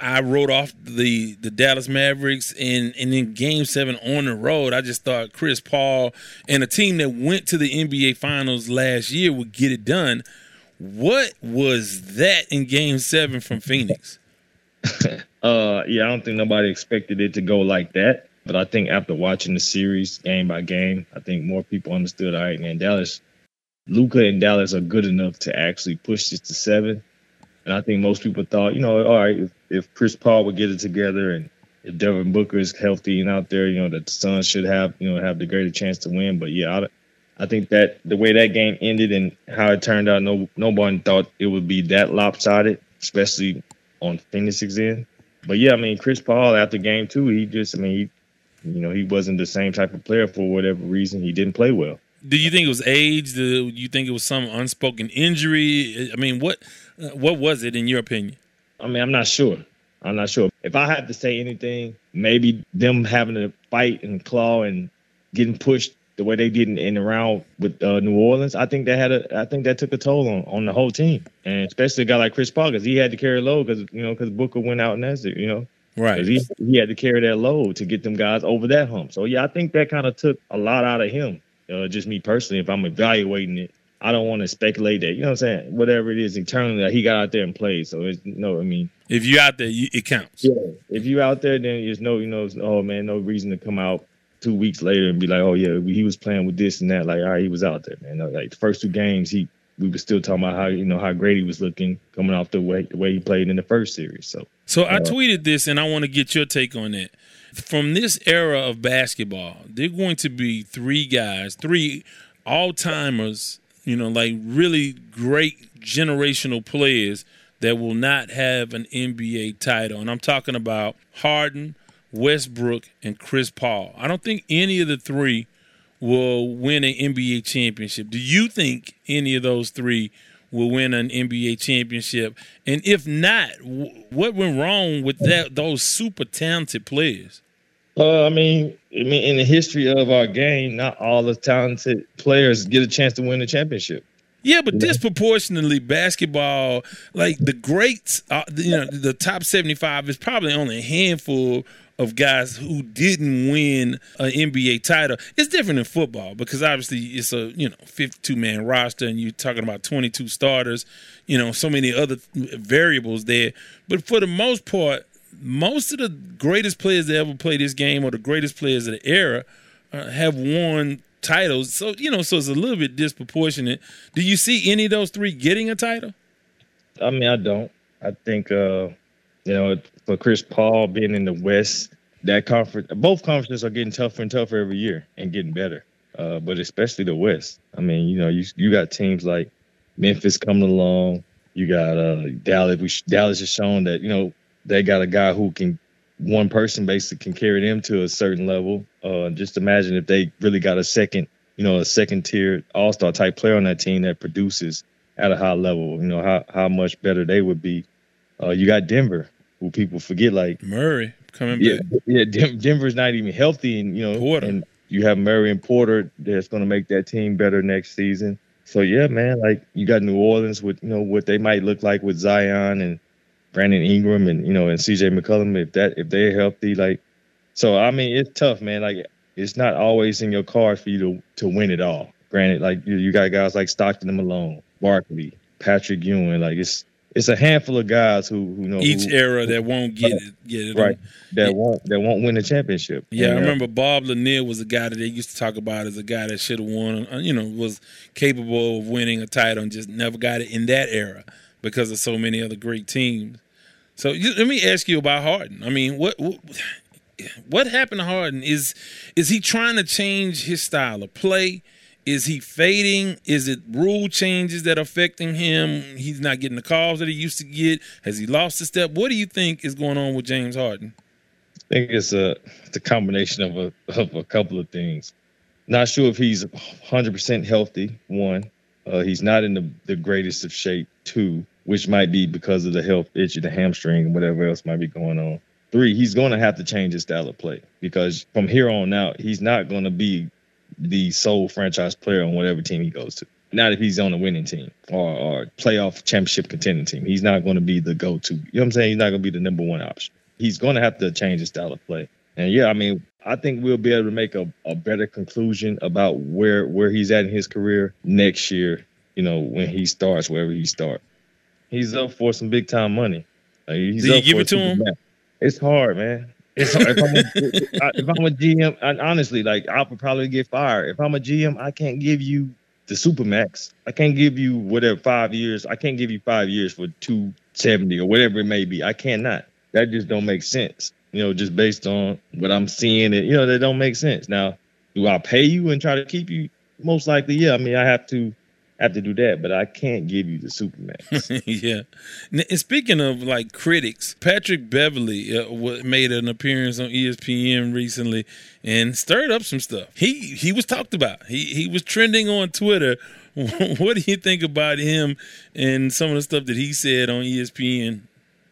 I wrote off the the Dallas Mavericks, and and in Game Seven on the road, I just thought Chris Paul and a team that went to the NBA Finals last year would get it done. What was that in Game Seven from Phoenix? (laughs) uh, yeah, I don't think nobody expected it to go like that. But I think after watching the series game by game, I think more people understood. All right, man, Dallas, Luka and Dallas are good enough to actually push this to seven. And I think most people thought, you know, all right, if, if Chris Paul would get it together and if Devin Booker is healthy and out there, you know, that the Suns should have, you know, have the greater chance to win. But yeah, I, I think that the way that game ended and how it turned out, no one thought it would be that lopsided, especially on Phoenix's end. But yeah, I mean, Chris Paul after game two, he just, I mean, he, you know, he wasn't the same type of player for whatever reason. He didn't play well. Do you think it was age? Do you think it was some unspoken injury? I mean, what what was it in your opinion? I mean, I'm not sure. I'm not sure. If I had to say anything, maybe them having to fight and claw and getting pushed the way they did in, in the round with uh, New Orleans, I think that had a, I think that took a toll on, on the whole team, and especially a guy like Chris Paul because he had to carry a load because you know because Booker went out and that's it, you know. Right. He, he had to carry that load to get them guys over that hump. So yeah, I think that kind of took a lot out of him. Uh, just me personally, if I'm evaluating it, I don't want to speculate that. You know what I'm saying? Whatever it is internally, that he got out there and played. So it's no, I mean, if you out there, you, it counts. Yeah. If you out there, then there's no, you know, oh man, no reason to come out two weeks later and be like, oh yeah, he was playing with this and that. Like, all right, he was out there, man. Like the first two games, he we were still talking about how you know how great he was looking coming off the way the way he played in the first series. So, so I uh, tweeted this, and I want to get your take on it. From this era of basketball, they're going to be three guys, three all timers, you know, like really great generational players that will not have an NBA title. And I'm talking about Harden, Westbrook, and Chris Paul. I don't think any of the three will win an NBA championship. Do you think any of those three will win an NBA championship? And if not, what went wrong with that those super talented players? Uh, I mean, I mean, in the history of our game, not all the talented players get a chance to win the championship. Yeah, but disproportionately, basketball, like the greats, uh, you know, the top seventy-five is probably only a handful of guys who didn't win an NBA title. It's different in football because obviously it's a you know 52 man roster and you're talking about 22 starters, you know, so many other variables there. But for the most part, most of the greatest players that ever played this game or the greatest players of the era uh, have won titles. So you know, so it's a little bit disproportionate. Do you see any of those three getting a title? I mean, I don't. I think uh, you know for Chris Paul being in the West, that conference, both conferences are getting tougher and tougher every year and getting better. Uh, but especially the West. I mean, you know, you you got teams like Memphis coming along. You got uh, Dallas. We, Dallas has shown that you know they got a guy who can one person basically can carry them to a certain level. Uh, just imagine if they really got a second, you know, a second tier all star type player on that team that produces at a high level. You know how how much better they would be. Uh, you got Denver, who people forget like Murray coming yeah, back. (laughs) Yeah, Denver's not even healthy, and you know, Porter. and you have Murray and Porter that's going to make that team better next season. So yeah, man, like you got New Orleans with you know what they might look like with Zion and Brandon Ingram and you know and CJ McCollum if that if they're healthy, like so I mean it's tough, man. Like it's not always in your card for you to to win it all. Granted, like you, you got guys like Stockton and Malone, Barkley, Patrick Ewing, like it's it's a handful of guys who who know each who, era that won't get it, get it right that won't that won't win the championship. Yeah, I uh, remember Bob Lanier was a guy that they used to talk about as a guy that should have won. uh, You know, was capable of winning a title and just never got it in that era because of so many other great teams. So you, let me ask you about Harden. I mean, what, what what happened to Harden? Is is he trying to change his style of play? Is he fading? Is it rule changes that are affecting him? He's not getting the calls that he used to get. Has he lost a step? What do you think is going on with James Harden? I think it's a it's a combination of a of a couple of things. Not sure if he's 100% healthy. One, uh, he's not in the, the greatest of shape. Two, which might be because of the health issue, the hamstring, and whatever else might be going on. Three, he's going to have to change his style of play because from here on out, he's not going to be the sole franchise player on whatever team he goes to. Not if he's on a winning team or, or playoff championship contending team. He's not going to be the go-to. You know what I'm saying? He's not going to be the number one option. He's going to have to change his style of play. And yeah, I mean, I think we'll be able to make a, a better conclusion about where where he's at in his career next year. You know, when he starts wherever he starts, he's up for some big time money. Like, he's Do you up give for it to him? It's hard, man. It's. If I'm, a, if I'm a GM, and honestly, like I would probably get fired. If I'm a GM, I can't give you the supermax. I can't give you whatever five years. I can't give you five years for two seventy or whatever it may be. I cannot. That just don't make sense. You know, just based on what I'm seeing, it you know, that don't make sense. Now, do I pay you and try to keep you? Most likely, yeah. I mean, I have to have to do that, but I can't give you the supermax. (laughs) yeah. And speaking of like critics, Patrick Beverley uh, made an appearance on ESPN recently and stirred up some stuff. He he was talked about. He he was trending on Twitter. (laughs) what do you think about him and some of the stuff that he said on ESPN?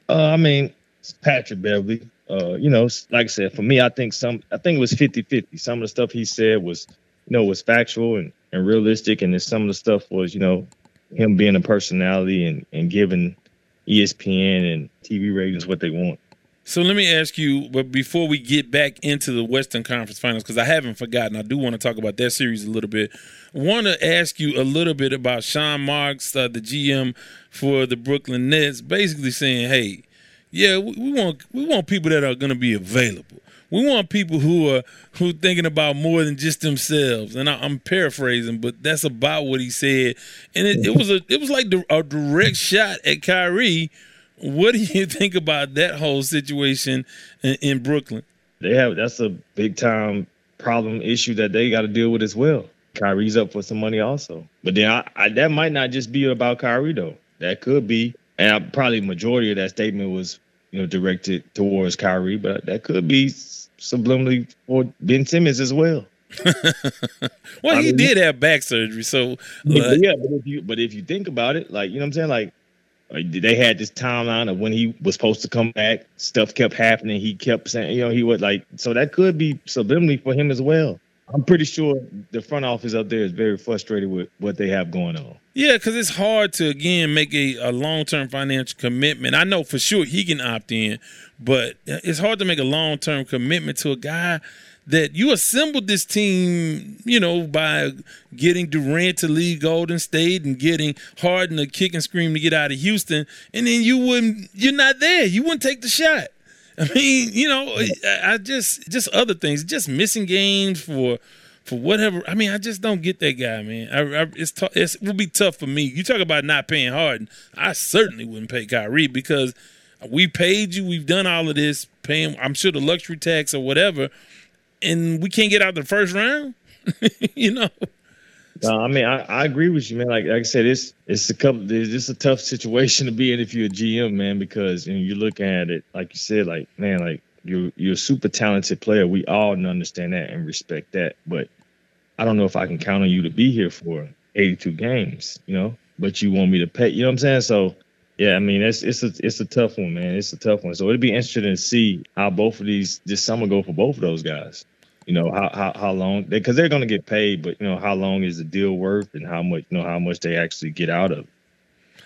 Uh, I mean, it's Patrick Beverley. Uh, you know, like I said, for me, I think some, I think it was 50-50. Some of the stuff he said was, you know, was factual and, and realistic, and then some of the stuff was, you know, him being a personality and and giving ESPN and TV ratings what they want. So let me ask you, but before we get back into the Western Conference Finals, because I haven't forgotten, I do want to talk about that series a little bit. Want to ask you a little bit about Sean Marks, uh, the GM for the Brooklyn Nets, basically saying, "Hey, yeah, we, we want we want people that are going to be available. We want people who are who thinking about more than just themselves." And I, I'm paraphrasing, but that's about what he said. And it, it was a it was like a direct shot at Kyrie. What do you (laughs) think about that whole situation in, in Brooklyn? They have that's a big time problem issue that they got to deal with as well. Kyrie's up for some money also, but then I, I, that might not just be about Kyrie though. That could be, and I, probably majority of that statement was you know directed towards Kyrie, but that could be subliminally for Ben Simmons as well. (laughs) Well, I he mean- did have back surgery, so Yeah, uh, but yeah, but if you but if you think about it, like you know what I'm saying, like like, they had this timeline of when he was supposed to come back. Stuff kept happening. He kept saying, you know, he was like, so that could be subliminally for him as well. I'm pretty sure the front office up there is very frustrated with what they have going on. Yeah, because it's hard to again make a, a long term financial commitment. I know for sure he can opt in, but it's hard to make a long term commitment to a guy that you assembled this team, you know, by getting Durant to leave Golden State and getting Harden to kick and scream to get out of Houston, and then you wouldn't, you're not there. You wouldn't take the shot. I mean, you know, I just just other things, just missing games for for whatever. I mean, I just don't get that guy, man. I, I, it's tou- it's, it will be tough for me. You talk about not paying Harden. I certainly wouldn't pay Kyrie because we paid you. We've done all of this, paying. I'm sure the luxury tax or whatever, and we can't get out the first round. (laughs) you know. No, I mean, I, I agree with you, man. Like, like I said, it's it's a couple. It's a tough situation to be in if you're a GM, man, because you know, you're looking at it like you said, like man, like you're you're a super talented player. We all understand that and respect that, but I don't know if I can count on you to be here for 82 games, you know. But you want me to pay, you know what I'm saying? So, yeah, I mean, it's it's a it's a tough one, man. It's a tough one. So it'd be interesting to see how both of these this summer go for both of those guys you know how how, how long because they, are going to get paid but you know how long is the deal worth and how much you know how much they actually get out of it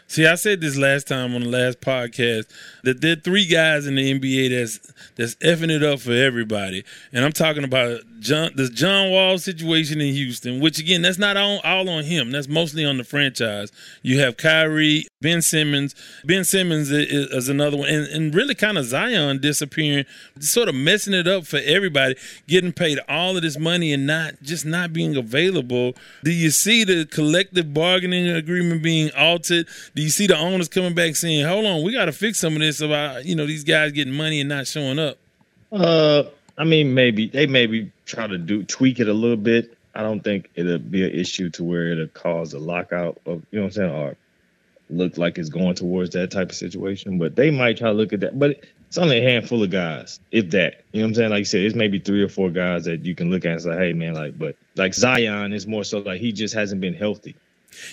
See, I said this last time on the last podcast that there are three guys in the NBA that's that's effing it up for everybody, and I'm talking about John the John Wall situation in Houston, which again that's not all, all on him. That's mostly on the franchise. You have Kyrie, Ben Simmons. Ben Simmons is, is another one, and, and really kind of Zion disappearing, sort of messing it up for everybody, getting paid all of this money and not just not being available. Do you see the collective bargaining agreement being altered? Do you see the owners coming back saying, "Hold on, we got to fix some of this about you know these guys getting money and not showing up"? Uh, I mean, maybe they maybe try to do tweak it a little bit. I don't think it'll be an issue to where it'll cause a lockout of you know what I'm saying, or look like it's going towards that type of situation. But they might try to look at that. But it's only a handful of guys, if that. You know what I'm saying? Like you said, it's maybe three or four guys that you can look at and say, hey man, like, but like Zion is more so like he just hasn't been healthy.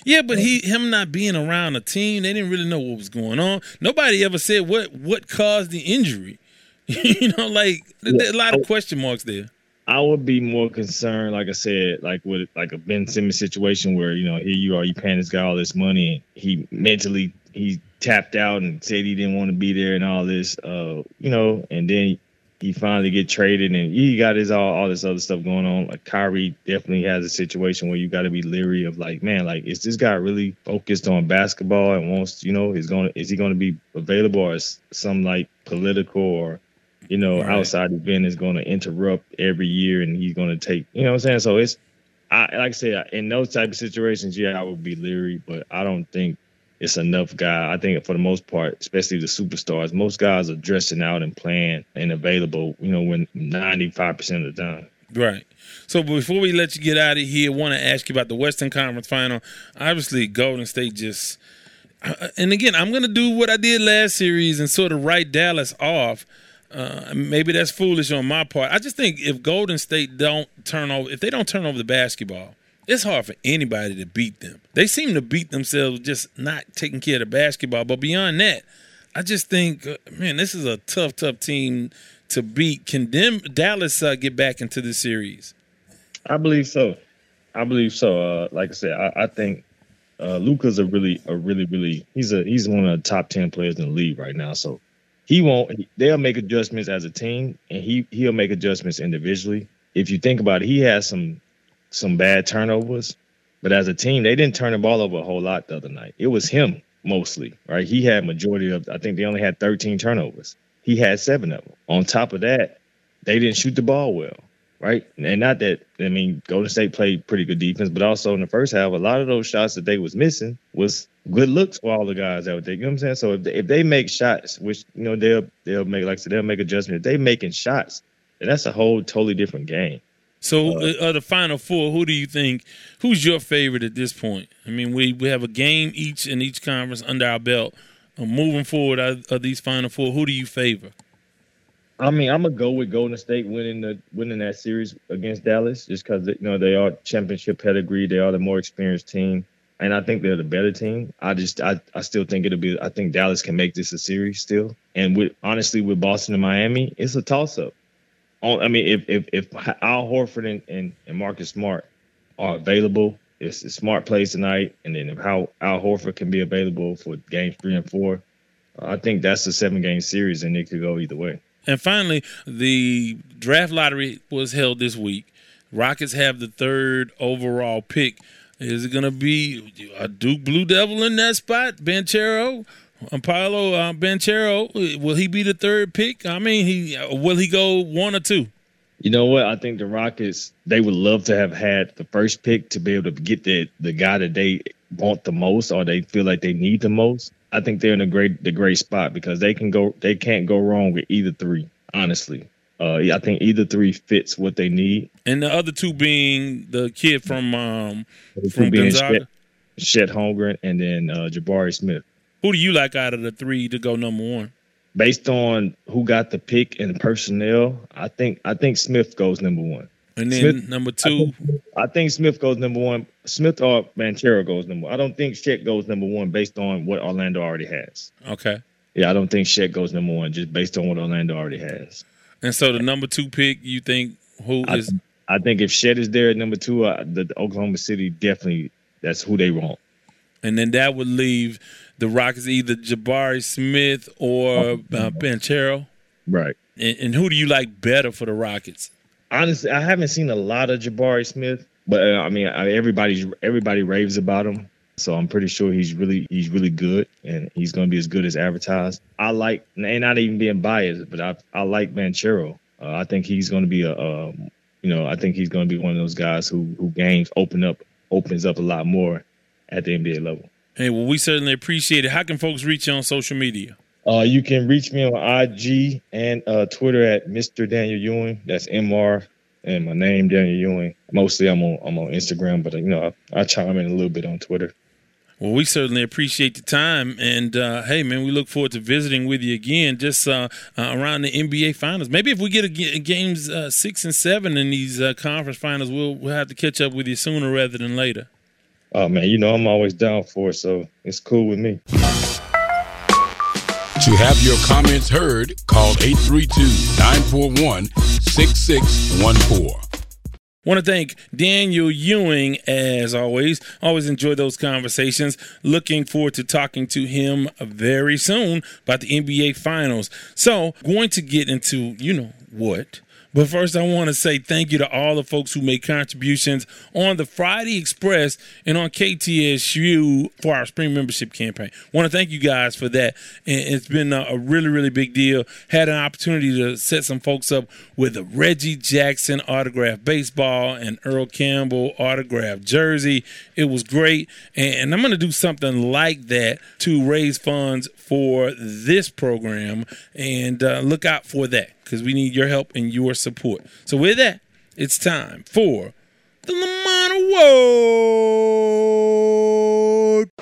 Yeah, but he him not being around a team, they didn't really know what was going on. Nobody ever said what what caused the injury. (laughs) you know, like yeah. a lot of question marks there. I would be more concerned, like I said, like with like a Ben Simmons situation where you know here you are, you paying this guy all this money, and he mentally he tapped out and said he didn't want to be there and all this, uh, you know, and then he finally get traded and he got his all all this other stuff going on. Like Kyrie definitely has a situation where you got to be leery of like, man, like is this guy really focused on basketball and wants, you know, is going is he going to be available or is some like political or you know, right. outside event is going to interrupt every year and he's going to take, you know what I'm saying? So it's, I like I said, in those type of situations, yeah, I would be leery, but I don't think it's enough guy. I think for the most part, especially the superstars, most guys are dressing out and playing and available, you know, when 95% of the time. Right. So before we let you get out of here, want to ask you about the Western Conference Final. Obviously, Golden State just, uh, and again, I'm going to do what I did last series and sort of write Dallas off. Uh, maybe that's foolish on my part. I just think if Golden State don't turn over, if they don't turn over the basketball, it's hard for anybody to beat them. They seem to beat themselves just not taking care of the basketball. But beyond that, I just think, uh, man, this is a tough, tough team to beat. Can them Dallas uh, get back into the series? I believe so. I believe so. Uh, like I said, I, I think uh, Luka's a really, a really, really. He's a he's one of the top ten players in the league right now. So he won't. They'll make adjustments as a team, and he he'll make adjustments individually. If you think about it, he has some some bad turnovers, but as a team, they didn't turn the ball over a whole lot the other night. It was him mostly, right? He had majority of. I think they only had 13 turnovers. He had seven of them. On top of that, they didn't shoot the ball well, right? And not that I mean, Golden State played pretty good defense, but also in the first half, a lot of those shots that they was missing was good looks for all the guys out there. You know what I'm saying? So if they, if they make shots, which you know they'll they'll make like said, they'll make adjustments. If they making shots, then that's a whole totally different game. So, uh, uh, the final four, who do you think? Who's your favorite at this point? I mean, we, we have a game each in each conference under our belt. Uh, moving forward, of, of these final four, who do you favor? I mean, I'm gonna go with Golden State winning the winning that series against Dallas, just because you know they are championship pedigree. They are the more experienced team and I think they're the better team. I just I, I still think it'll be I think Dallas can make this a series still. And with honestly with Boston and Miami, it's a toss up. Oh, I mean, if if if Al Horford and, and, and Marcus Smart are available, it's smart plays tonight, and then if how Al Horford can be available for games three and four, I think that's a seven game series, and it could go either way. And finally, the draft lottery was held this week. Rockets have the third overall pick. Is it going to be a Duke Blue Devil in that spot? Banchero, Paolo uh, Banchero, will he be the third pick? I mean, he will he go one or two? You know what? I think the Rockets they would love to have had the first pick to be able to get the the guy that they want the most or they feel like they need the most. I think they're in a great the great spot because they can go they can't go wrong with either three. Honestly, uh, I think either three fits what they need. And the other two being the kid from um, from Gonzaga, Chet, Chet Holmgren, and then uh, Jabari Smith. Who do you like out of the three to go number one? Based on who got the pick and personnel, I think I think Smith goes number one. And then Smith, number two, I think, I think, Smith goes number one. Smith or Banchero goes number. one. I don't think Chet goes number one based on what Orlando already has. Okay. Yeah, I don't think Chet goes number one just based on what Orlando already has. And so the number two pick, you think who I, is? I think if Chet is there at number two, uh, the, the Oklahoma City definitely that's who they want. And then that would leave the Rockets, either Jabari Smith or uh, Banchero. Right. And, and, who do you like better for the Rockets? Honestly, I haven't seen a lot of Jabari Smith, but uh, I mean, everybody's everybody raves about him. So I'm pretty sure he's really he's really good, and he's going to be as good as advertised. I like, and not even being biased, but I I like Banchero. Uh, I think he's going to be a, a, you know, I think he's going to be one of those guys who who games open up opens up a lot more at the NBA level. Hey, well, we certainly appreciate it. How can folks reach you on social media? Uh, you can reach me on IG and uh, Twitter at Mr. Daniel Ewing. That's MR and my name Daniel Ewing. Mostly I'm on I'm on Instagram, but you know I, I chime in a little bit on Twitter. Well, we certainly appreciate the time, and uh, hey, man, we look forward to visiting with you again, just uh, uh, around the NBA Finals. Maybe if we get a, a games uh, six and seven in these uh, conference finals, we'll we'll have to catch up with you sooner rather than later. Oh man, you know I'm always down for it, so it's cool with me. To have your comments heard, call 832-941-6614. Want to thank Daniel Ewing as always. Always enjoy those conversations. Looking forward to talking to him very soon about the NBA Finals. So, going to get into, you know, what? But first, I want to say thank you to all the folks who made contributions on the Friday Express and on KTSU for our spring membership campaign. Want to thank you guys for that. And it's been a really, really big deal. Had an opportunity to set some folks up with a Reggie Jackson autograph baseball and Earl Campbell autograph jersey. It was great. And I'm going to do something like that to raise funds for this program. And uh, look out for that because we need your help and your support. So, with that, it's time for the Lamont Award.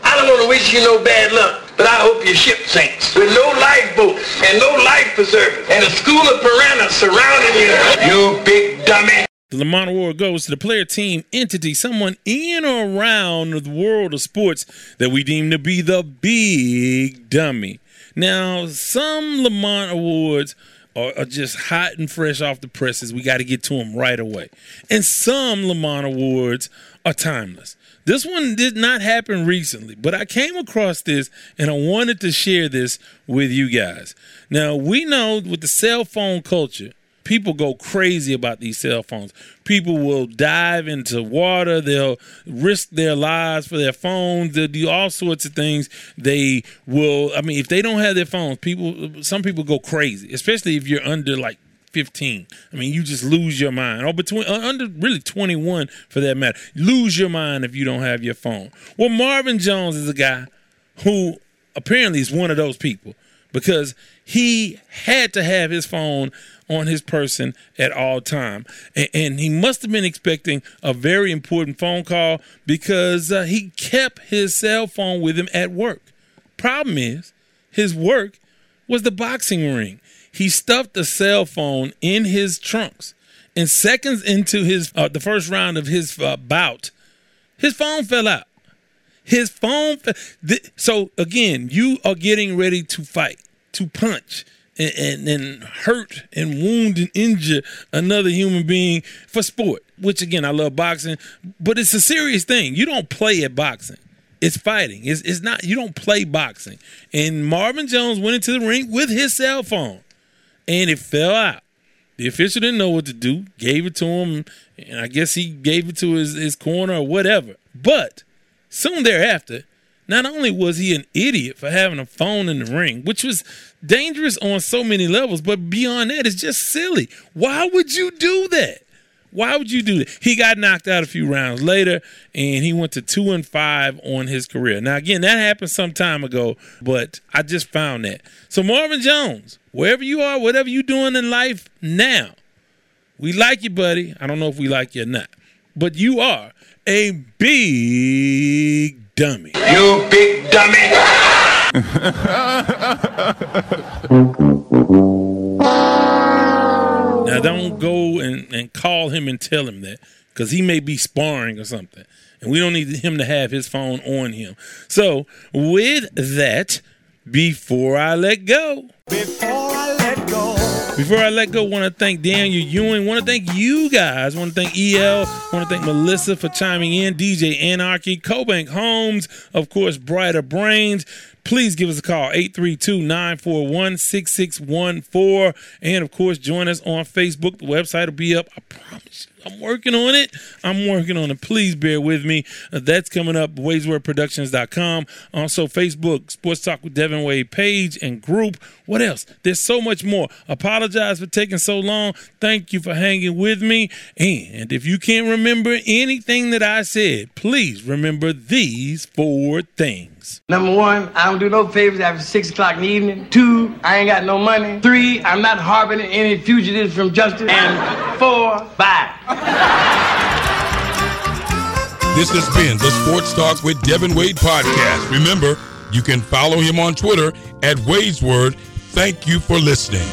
I don't want to wish you no bad luck, but I hope your ship sinks with no lifeboats and no life preservers and a school of piranhas surrounding you. You big dummy. The Lamont Award goes to the player, team, entity, someone in or around the world of sports that we deem to be the big dummy. Now, some Lamont Awards are, are just hot and fresh off the presses. We got to get to them right away. And some Lamont Awards are timeless. This one did not happen recently, but I came across this and I wanted to share this with you guys. Now, we know with the cell phone culture, people go crazy about these cell phones. People will dive into water. They'll risk their lives for their phones. They'll do all sorts of things. They will. I mean, if they don't have their phones, people. Some people go crazy, especially if you're under like 15. I mean, you just lose your mind. Or between uh, under really 21 for that matter. Lose your mind if you don't have your phone. Well, Marvin Jones is a guy who apparently is one of those people because he had to have his phone on his person at all time. And, and he must have been expecting a very important phone call because uh, he kept his cell phone with him at work. Problem is his work was the boxing ring. He stuffed the cell phone in his trunks. And seconds into his uh, the first round of his uh, bout his phone fell out. His phone so again you are getting ready to fight to punch and, and, and, hurt and wound and injure another human being for sport. Which again, I love boxing, but it's a serious thing. You don't play at boxing. It's fighting. It's, it's not. You don't play boxing. And Marvin Jones went into the ring with his cell phone, and it fell out. The official didn't know what to do. Gave it to him, and I guess he gave it to his, his corner or whatever. But soon thereafter, not only was he an idiot for having a phone in the ring, which was dangerous on so many levels, but beyond that, it's just silly. Why would you do that? Why would you do that? He got knocked out a few rounds later, and he went to two and five on his career. Now, again, that happened some time ago, but I just found that. So, Marvin Jones, wherever you are, whatever you're doing in life now, we like you, buddy. I don't know if we like you or not, but you are a big dummy. You big dummy. (laughs) now don't go and, and call him and tell him that because he may be sparring or something. And we don't need him to have his phone on him. So with that, before I let go. Before I let go. Before I let go, want to thank Daniel Ewing. Want to thank you guys. Want to thank EL. Want to thank Melissa for chiming in. DJ Anarchy, CoBank Homes, of course, Brighter Brains. Please give us a call 832-941-6614 and of course join us on Facebook. The website will be up. I promise you. I'm working on it. I'm working on it. Please bear with me. Uh, that's coming up, Wade'sWordProductions.com. Also, Facebook, Sports Talk with Devin Wade page and group. What else? There's so much more. Apologize for taking so long. Thank you for hanging with me. And if you can't remember anything that I said, please remember these four things. Number one, I don't do no favors after six o'clock in the evening. Two, I ain't got no money. Three, I'm not harboring any fugitives from justice. And four, bye. This has been the Sports Talk with Devin Wade podcast. Remember, you can follow him on Twitter at Wade's Word. Thank you for listening.